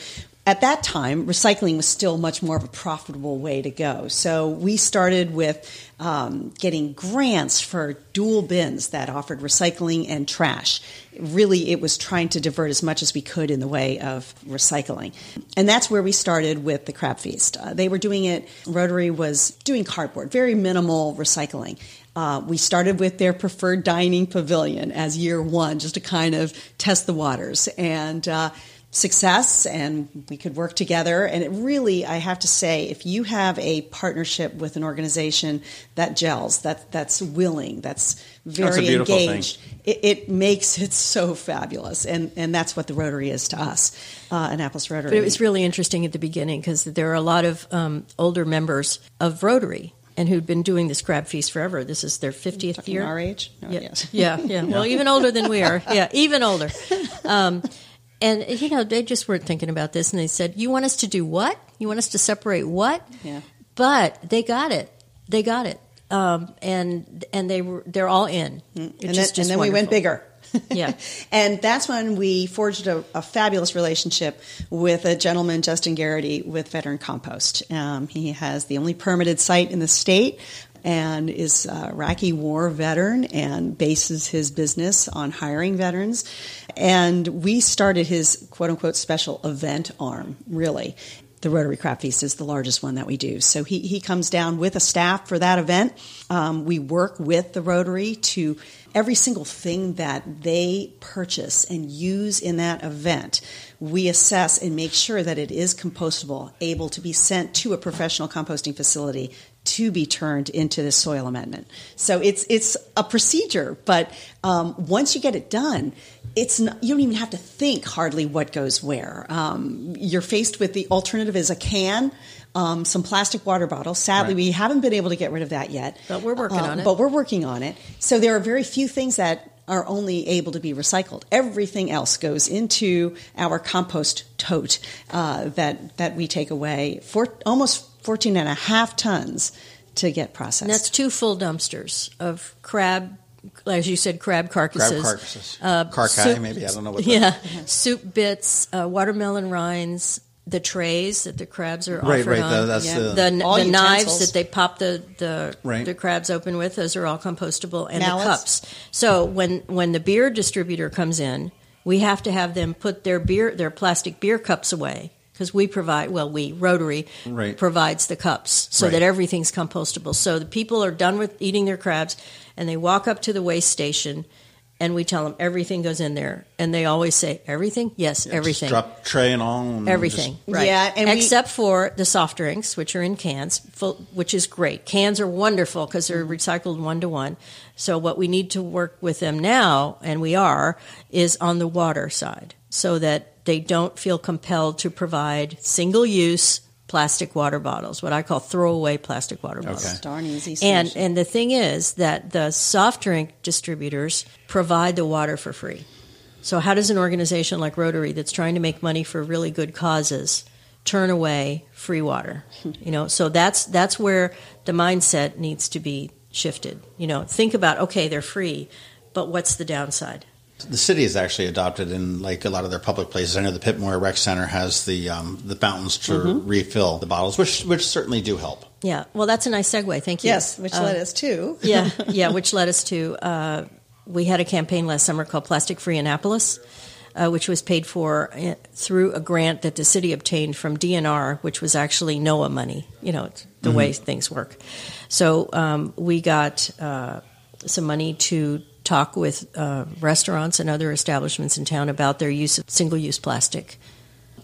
at that time, recycling was still much more of a profitable way to go. So we started with um, getting grants for dual bins that offered recycling and trash. Really, it was trying to divert as much as we could in the way of recycling. And that's where we started with the Crab Feast. Uh, they were doing it, Rotary was doing cardboard, very minimal recycling. Uh, we started with their preferred dining pavilion as year one, just to kind of test the waters. And uh, success and we could work together and it really i have to say if you have a partnership with an organization that gels that that's willing that's very
beautiful thing.
engaged it, it makes it so fabulous and and that's what the rotary is to us uh, annapolis rotary
But it was really interesting at the beginning because there are a lot of um, older members of Rotary and who'd been doing this crab feast forever. This is their 50th year.
our age No,
Yeah,
yes.
yeah, yeah. Well, even older than we are. Yeah, even older. Um, and you know, they just weren't thinking about this, and they said, "You want us to do what? You want us to separate what?"
Yeah.
But they got it. They got it. Um, and and they were they're all in.
Mm. and then, and then we went bigger.
Yeah.
and that's when we forged a, a fabulous relationship with a gentleman, Justin Garrity, with Veteran Compost. Um, he has the only permitted site in the state and is a Iraqi war veteran and bases his business on hiring veterans. And we started his quote unquote special event arm, really. The Rotary Crab Feast is the largest one that we do. So he, he comes down with a staff for that event. Um, we work with the Rotary to every single thing that they purchase and use in that event. We assess and make sure that it is compostable, able to be sent to a professional composting facility to be turned into this soil amendment. So it's it's a procedure, but um, once you get it done, it's not, you don't even have to think hardly what goes where. Um, you're faced with the alternative is a can. Um, some plastic water bottles. Sadly,
Right.
we haven't been able to get rid of that yet.
But we're working
Um,
on it.
But we're working on it. So there are very few things that are only able to be recycled. Everything else goes into our compost tote uh, that that we take away for almost 14 and a half tons to get processed.
And that's two full dumpsters of crab, as you said, crab carcasses.
Crab carcasses.
Uh,
Carcae,
soup-
maybe. I don't know what that-
Yeah, soup bits, uh, watermelon rinds, the trays that the crabs are
Right,
offered
right,
on.
the- that's
Yeah.
the-
the,
All
the knives that they pop the the,
Right.
the crabs open with, those are all compostable, and
Mallets.
the cups. So when when the beer distributor comes in, we have to have them put their beer their plastic beer cups away because we provide well we rotary
Right.
provides the cups so
Right.
that everything's compostable. So the people are done with eating their crabs and they walk up to the waste station and we tell them everything goes in there. And they always say everything? Yes everything
Just drop tray and all. and
everything.
just-
right.
Yeah, and we-
except for the soft drinks which are in cans full, which is great. Cans are wonderful because they're mm-hmm. recycled one to one. So what we need to work with them now and we are is on the water side so that they don't feel compelled to provide single use plastic water bottles what i call throwaway plastic water bottles
Okay.
Darn easy
and and the thing is that the soft drink distributors provide the water for free. So how does an organization like Rotary that's trying to make money for really good causes turn away free water? You know, so that's that's where the mindset needs to be shifted. You know, think about okay, they're free, but what's the downside?
The city has actually adopted in like a lot of their public places. I know the Pip Moyer Rec Center has the um, the fountains to
Mm-hmm.
refill the bottles, which which certainly do help.
Yeah, well, that's a nice segue. Thank you.
yes, which
Uh,
led us to
yeah, yeah, which led us to uh, we had a campaign last summer called Plastic Free Annapolis, uh, which was paid for uh, through a grant that the city obtained from DNR, which was actually NOAA money. You know, it's the way things work. So um, we got uh, some money to talk with uh, restaurants and other establishments in town about their use of single-use plastic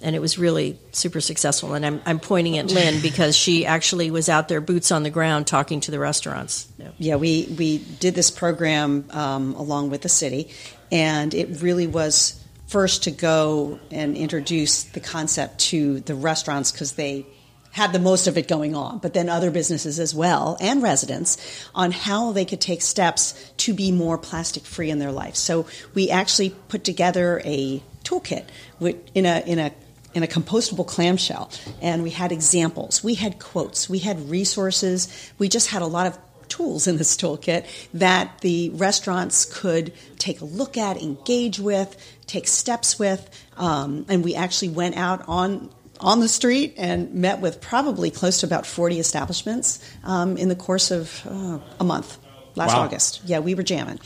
and it was really super successful. And I'm, I'm pointing at Lynne because she actually was out there, boots on the ground, talking to the restaurants.
Yeah, we, we did this program um, along with the city, and it really was first to go and introduce the concept to the restaurants because they had the most of it going on, but then other businesses as well and residents on how they could take steps to be more plastic free in their life. So we actually put together a toolkit with, in a in a in a compostable clamshell, and we had examples, we had quotes, we had resources, we just had a lot of tools in this toolkit that the restaurants could take a look at, engage with, take steps with, um, and we actually went out on on the street and met with probably close to about 40 establishments um, in the course of uh, a month last
Wow.
August. Yeah, we were jamming.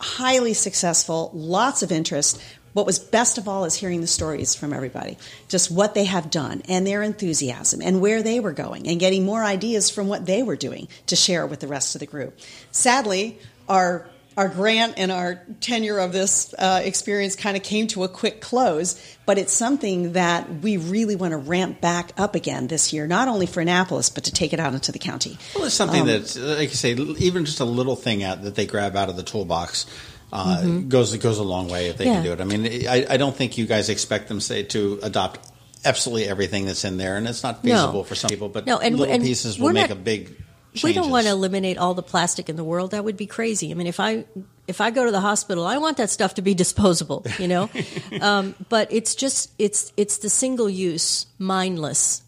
Highly successful, lots of interest. What was best of all is hearing the stories from everybody, just what they have done and their enthusiasm and where they were going and getting more ideas from what they were doing to share with the rest of the group. Sadly, our our grant and our tenure of this uh, experience kind of came to a quick close, but it's something that we really want to ramp back up again this year, not only for Annapolis, but to take it out into the county.
Well, it's something that, like you say, even just a little thing out that they grab out of the toolbox uh, goes goes a long way if they
Yeah.
can do it. I mean, I, I don't think you guys expect them say to adopt absolutely everything that's in there, and it's not
No.
feasible for some people. But
No, and-
little
and
pieces will make
not-
a big.
We don't want to eliminate all the plastic in the world. That would be crazy. I mean, if I if I go to the hospital, I want that stuff to be disposable. You know, um, but it's just it's it's the single use, mindless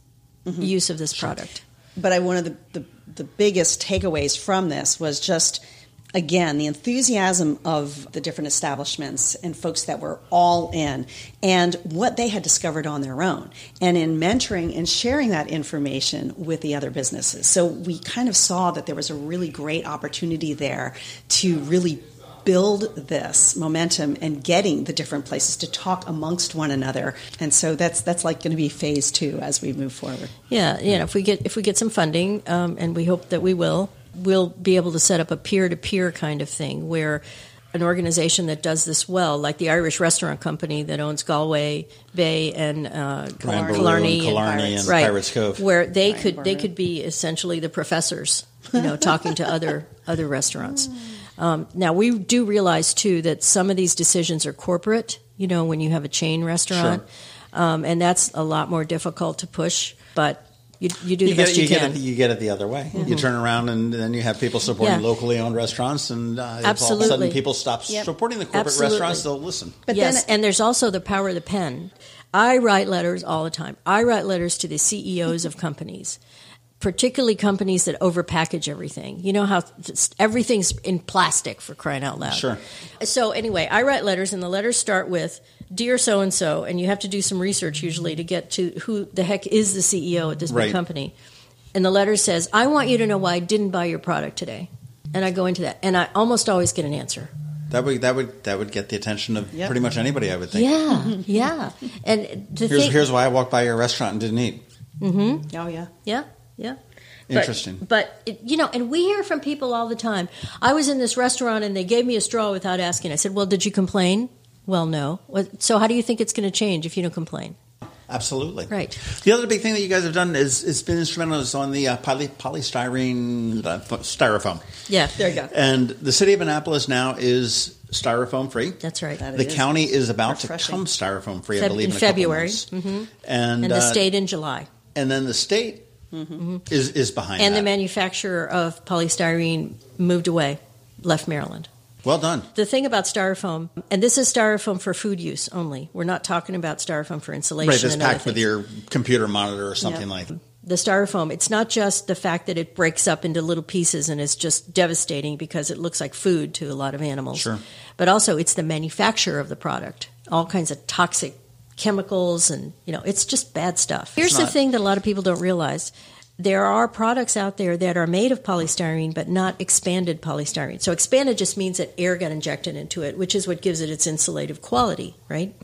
use of this product.
but I one of the, the, the biggest takeaways from this was just again the enthusiasm of the different establishments and folks that were all in and what they had discovered on their own and in mentoring and sharing that information with the other businesses. So we kind of saw that there was a really great opportunity there to really build this momentum and getting the different places to talk amongst one another. And so that's that's like going to be phase two as we move forward.
Yeah, you know, if we get if we get some funding, um, and we hope that we will, we'll be able to set up a peer to peer kind of thing where an organization that does this well, like the Irish Restaurant Company that owns Galway Bay and uh,
Brian Boru
Killarney,
and Killarney and
right,
Pirates Cove.
where they
Ryan
could they could be essentially the professors, you know, talking to other other restaurants. Um, now we do realize too that some of these decisions are corporate. You know, when you have a chain restaurant, um, and that's a lot more difficult to push. But you, you do the
You get,
best
it,
you,
you, get
can.
it, you get it the other way. You turn around and then you have people supporting
Yeah.
locally owned restaurants, and uh, all of a sudden people stop supporting the corporate
Absolutely.
restaurants, they'll listen.
But
yes,
then-
and there's also the power of the pen. I write letters all the time. I write letters to the CEOs of companies, particularly companies that overpackage everything. You know how just everything's in plastic for crying out loud.
Sure.
So anyway, I write letters, and the letters start with "Dear so and so," and you have to do some research usually to get to who the heck is the CEO at this big company. And the letter says, "I want you to know why I didn't buy your product today." And I go into that, and I almost always get an answer.
That would that would that would get the attention of
Yep.
pretty much anybody, I would think.
Yeah, yeah. And
Here's
thing,
here's why I walked by your restaurant and didn't eat. Mm-hmm.
Oh yeah.
yeah, yeah. But-
Interesting.
But, it, you know, and we hear from people all the time. I was in this restaurant and they gave me a straw without asking. I said, "Well, did you complain?" Well, no. So how do you think it's going to change if you don't complain?
Absolutely.
Right.
The other big thing that you guys have done is it's been instrumental is on the uh, poly, polystyrene uh, styrofoam,
Yeah, there you go.
and the city of Annapolis now is styrofoam free.
That's right.
That
The
is
county is about to come styrofoam free, I believe,
in
in,
February.
months.
hmm
And,
And the
uh,
state in July.
and then the state is is behind
And
that.
the manufacturer of polystyrene moved away, left Maryland.
Well done.
The thing about styrofoam, and this is styrofoam for food use only. We're not talking about styrofoam for insulation.
Right, that's packed with your computer monitor or something
Yeah.
like that.
the styrofoam, it's not just the fact that it breaks up into little pieces and is just devastating because it looks like food to a lot of animals.
Sure.
But also it's the manufacture of the product. All kinds of toxic chemicals and you know, it's just bad stuff. Here's the thing that a lot of people don't realize. There are products out there that are made of polystyrene but not expanded polystyrene. So expanded just means that air got injected into it, which is what gives it its insulative quality, right?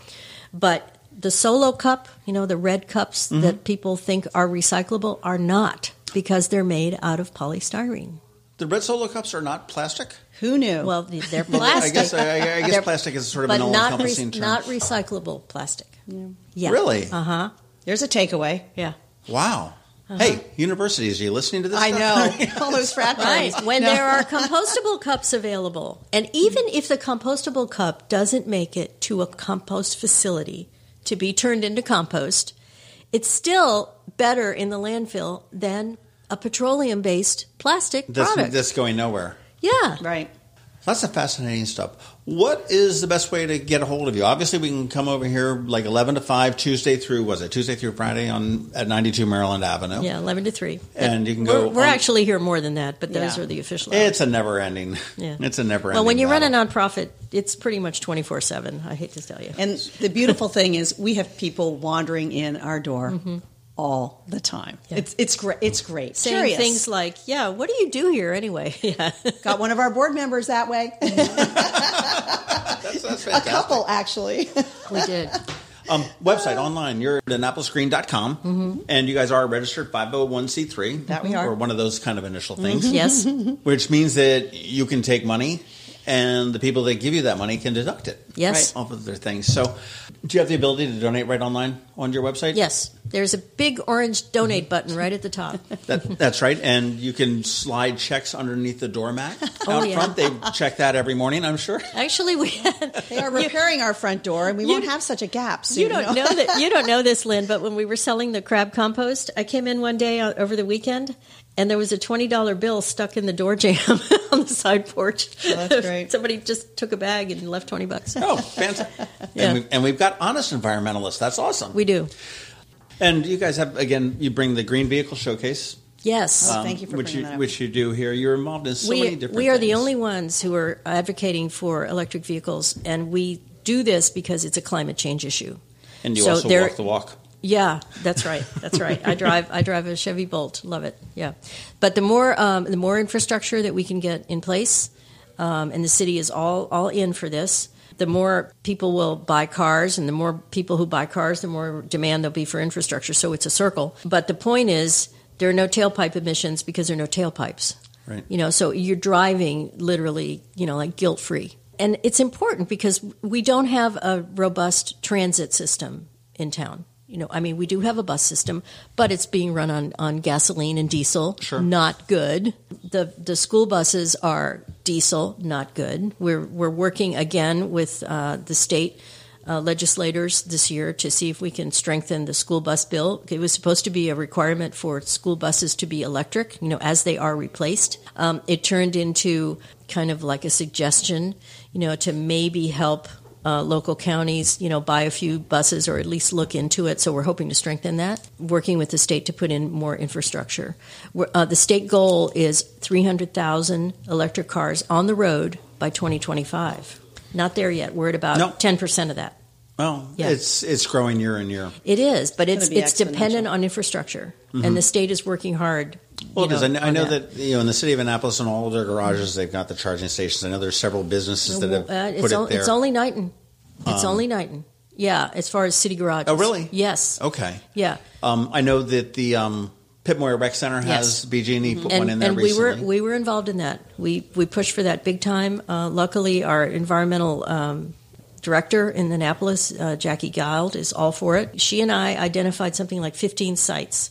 But the solo cup, you know, the red cups
Mm-hmm.
that people think are recyclable are not because they're made out of polystyrene.
The red solo cups are not plastic.
Who knew?
Well, they're
Well, I
plastic.
guess I, I guess plastic is sort of
but
an all-encompassing
re-
term.
not recyclable plastic. Yeah.
Really?
Uh huh.
There's a takeaway.
Yeah.
Wow. Uh-huh. Hey, universities, are you listening to this?
I
stuff?
know. All those frat
Right. When
No.
there are compostable cups available, and even if the compostable cup doesn't make it to a compost facility to be turned into compost, it's still better in the landfill than a petroleum based plastic
That's,
product.
that's going nowhere.
yeah.
Right.
That's a fascinating stuff. What is the best way to get a hold of you? Obviously, we can come over here like eleven to five, Tuesday through was it Tuesday through Friday on at ninety two Maryland Avenue.
Yeah, 11 to 3.
And you can
We're,
go
we're
on-
actually here more than that, but those
Yeah.
are the official hours.
It's a never ending.
Yeah.
It's a never ending.
Well, when you run a nonprofit, it's pretty much 24 7. I hate to tell you.
And the beautiful thing is, we have people wandering in our door mm-hmm. All the time.
Yeah.
It's it's great. It's great.
Saying
Curious.
things like, yeah, what do you do here anyway? yeah.
Got one of our board members that way.
that's, that's
a couple actually.
we did.
Um, website online. You're at AnnapolisGreen.com,
Mm-hmm.
and you guys are a registered 501c3.
That we are.
Or one of those kind of initial things.
Yes.
Which means that you can take money, and the people that give you that money can deduct it.
Yes.
Off of their things. So, do you have the ability to donate right online on your website?
Yes. There's a big orange donate mm-hmm. button right at the top.
That, that's right. And you can slide checks underneath the doormat
Oh,
out
yeah.
front. They check that every morning, I'm sure.
Actually, we had.
They are repairing our front door, and we won't have such a gap soon.
You don't know that you don't know this, Lynne, but when we were selling the crab compost, I came in one day uh, over the weekend, and there was a twenty dollar bill stuck in the door jamb on the side porch.
Oh, that's great.
Somebody just took a bag and left twenty bucks.
Oh, fantastic.
Yeah.
and, we've, and we've got honest environmentalists. That's awesome.
We do.
and you guys have, again, you bring the Green Vehicle Showcase.
Yes.
Oh, thank you for
which
bringing
you,
that up.
Which you do here. You're involved in so
we,
many different
we are the only ones who are advocating for electric vehicles, and we do this because it's a climate change issue.
And you
so
also
there-
walk the walk.
Yeah, that's right. That's right. I drive. I drive a Chevy Bolt. Love it. Yeah, but the more um, the more infrastructure that we can get in place, um, and the city is all all in for this. The more people will buy cars, and the more people who buy cars, the more demand there'll be for infrastructure. So it's a circle. But the point is, there are no tailpipe emissions because there are no tailpipes.
Right.
You know, so you're driving literally, you know, like guilt free. And it's important because we don't have a robust transit system in town. You know, I mean, we do have a bus system, but it's being run on, on gasoline and diesel.
Sure.
Not good. The the school buses are diesel, not good. We're we're working again with uh, the state uh, legislators this year to see if we can strengthen the school bus bill. It was supposed to be a requirement for school buses to be electric, you know, as they are replaced. Um, it turned into kind of like a suggestion, you know, to maybe help uh, local counties, you know, buy a few buses or at least look into it. So we're hoping to strengthen that, working with the state to put in more infrastructure. Uh, the state goal is 300,000 electric cars on the road by 2025. Not there yet. We're at about
No.
10% of that.
Well,
Yeah.
it's it's growing year in year.
It is, but it's
gonna
it's dependent on infrastructure,
Mm-hmm.
and the state is working hard
Well, because I know, I know that. you know in the city of Annapolis and all of their garages they've got the charging stations. I know there's several businesses that have
Uh,
put
it's,
it
o-
there.
it's only Knighton. It's only Knighton. Yeah, as far as city garages.
Oh, really?
Yes.
okay.
Yeah.
Um, I know that the um, Pip Moyer Rec Center has
Yes.
BG&E put
and,
one in there
and we were we were involved in that. We we pushed for that big time. Uh, luckily, our environmental um, director in Annapolis, uh, Jackie Gild, is all for it. She and I identified something like 15 sites.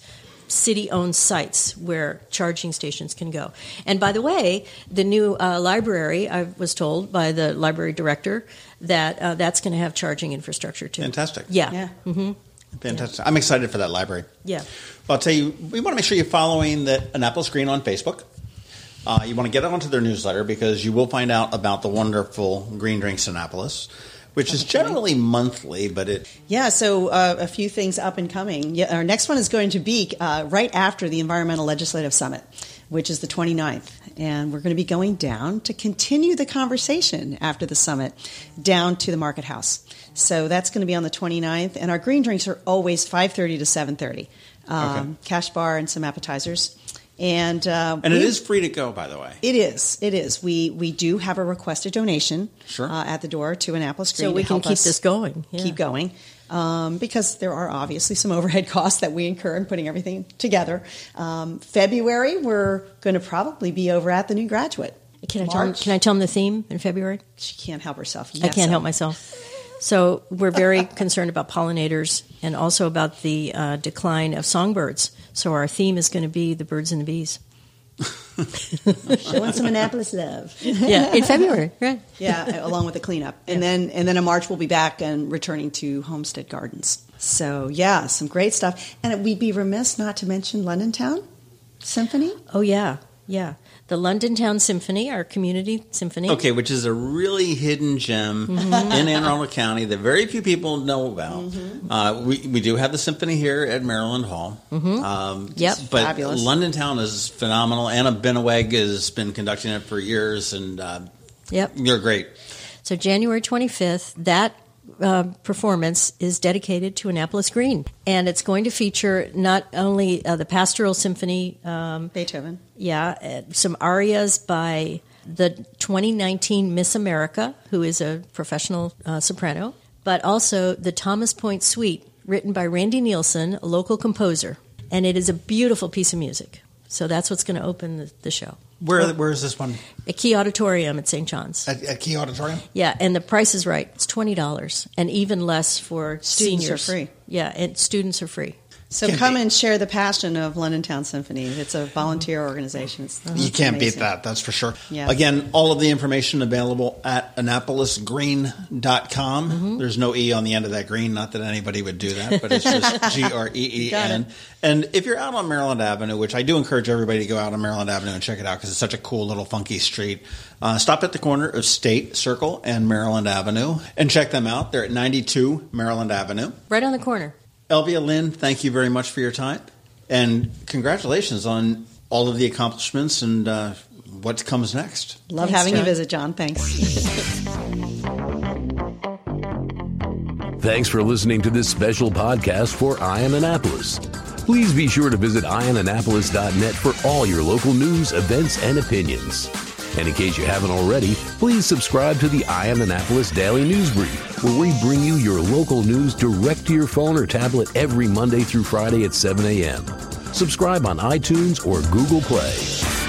City-owned sites where charging stations can go, and by the way, the new uh, library I was told by the library director that uh, that's going to have charging infrastructure too.
Fantastic.
Yeah,
Yeah.
Mm-hmm.
Fantastic. I'm excited for that library.
yeah.
Well, I'll tell you, we want to make sure you're following the Annapolis Green on Facebook. Uh, you want to get onto their newsletter because you will find out about the wonderful Green Drinks Annapolis, which is generally monthly, but it
Yeah, so uh, a few things up and coming. Yeah, our next one is going to be uh, right after the Environmental Legislative Summit, which is the 29th. And we're going to be going down to continue the conversation after the summit down to the Market House. So that's going to be on the 29th. And our green drinks are always 5.30 to 7.30. Um,
Okay.
Cash bar and some appetizers. And, uh,
and it
we-
is free to go, by the way.
It is. It is. We we do have a requested donation
Sure.
uh, at the door to Annapolis Green
So we
to
can
help
keep
us
this going. Yeah.
Keep going. Um, because there are obviously some overhead costs that we incur in putting everything together. Um, February, we're going to probably be over at the new graduate.
Can I tell them, can I tell them the theme in February?
She can't help herself.
I can't help myself. So we're very concerned about pollinators and also about the uh, decline of songbirds. So our theme is going to be the birds and the bees.
Showing some Annapolis love.
Yeah, in February, right?
yeah, along with the cleanup, and then and then in March we'll be back and returning to Homestead Gardens. So yeah, some great stuff, and we'd be remiss not to mention London Town Symphony.
Oh yeah, yeah. The London Town Symphony, our community symphony.
Okay, which is a really hidden gem
Mm-hmm.
in Anne Arundel County that very few people know about.
Mm-hmm.
Uh, we, we do have the symphony here at Maryland Hall. Mm-hmm. Um,
Yep.
But
Fabulous.
London Town is phenomenal. Anna Binneweg has been conducting it for years, and uh,
Yep.
you're great.
So January 25th, that uh, performance is dedicated to Annapolis Green, and it's going to feature not only uh, the Pastoral Symphony, um,
Beethoven.
yeah, uh, some arias by the 2019 Miss America, who is a professional uh, soprano, but also the Thomas Point Suite, written by Randy Nielsen, a local composer, and it is a beautiful piece of music. So that's what's going to open the, the show.
Where where is this one?
A Key Auditorium at St. John's.
At, at Key Auditorium?
Yeah, and the price is right. It's twenty dollars, and even less for
Students are
seniors.
free.
Yeah, and students are free.
So
Can't
come
beat-
and share the passion of London Town Symphony. It's a volunteer organization. It's,
You can't beat that, that's for sure.
Yeah.
Again, all of the information available at annapolisgreen.com.
Mm-hmm.
There's no E on the end of that green, not that anybody would do that, but it's just G R E E
Got
N.
it.
And if you're out on Maryland Avenue, which I do encourage everybody to go out on Maryland Avenue and check it out because it's such a cool little funky street, uh, stop at the corner of State Circle and Maryland Avenue and check them out. They're at 92 Maryland Avenue.
Right on the corner.
Elvia Lynne, thank you very much for your time. And congratulations on all of the accomplishments and uh, what comes next.
Love
Thanks,
having you visit, John. Thanks.
Thanks for listening to this special podcast for Eye On Annapolis. Please be sure to visit eyeonannapolis.net for all your local news, events, and opinions. And in case you haven't already, please subscribe to the Eye On Annapolis Daily News Brief, where we bring you your local news direct to your phone or tablet every Monday through Friday at 7 a.m. Subscribe on iTunes or Google Play.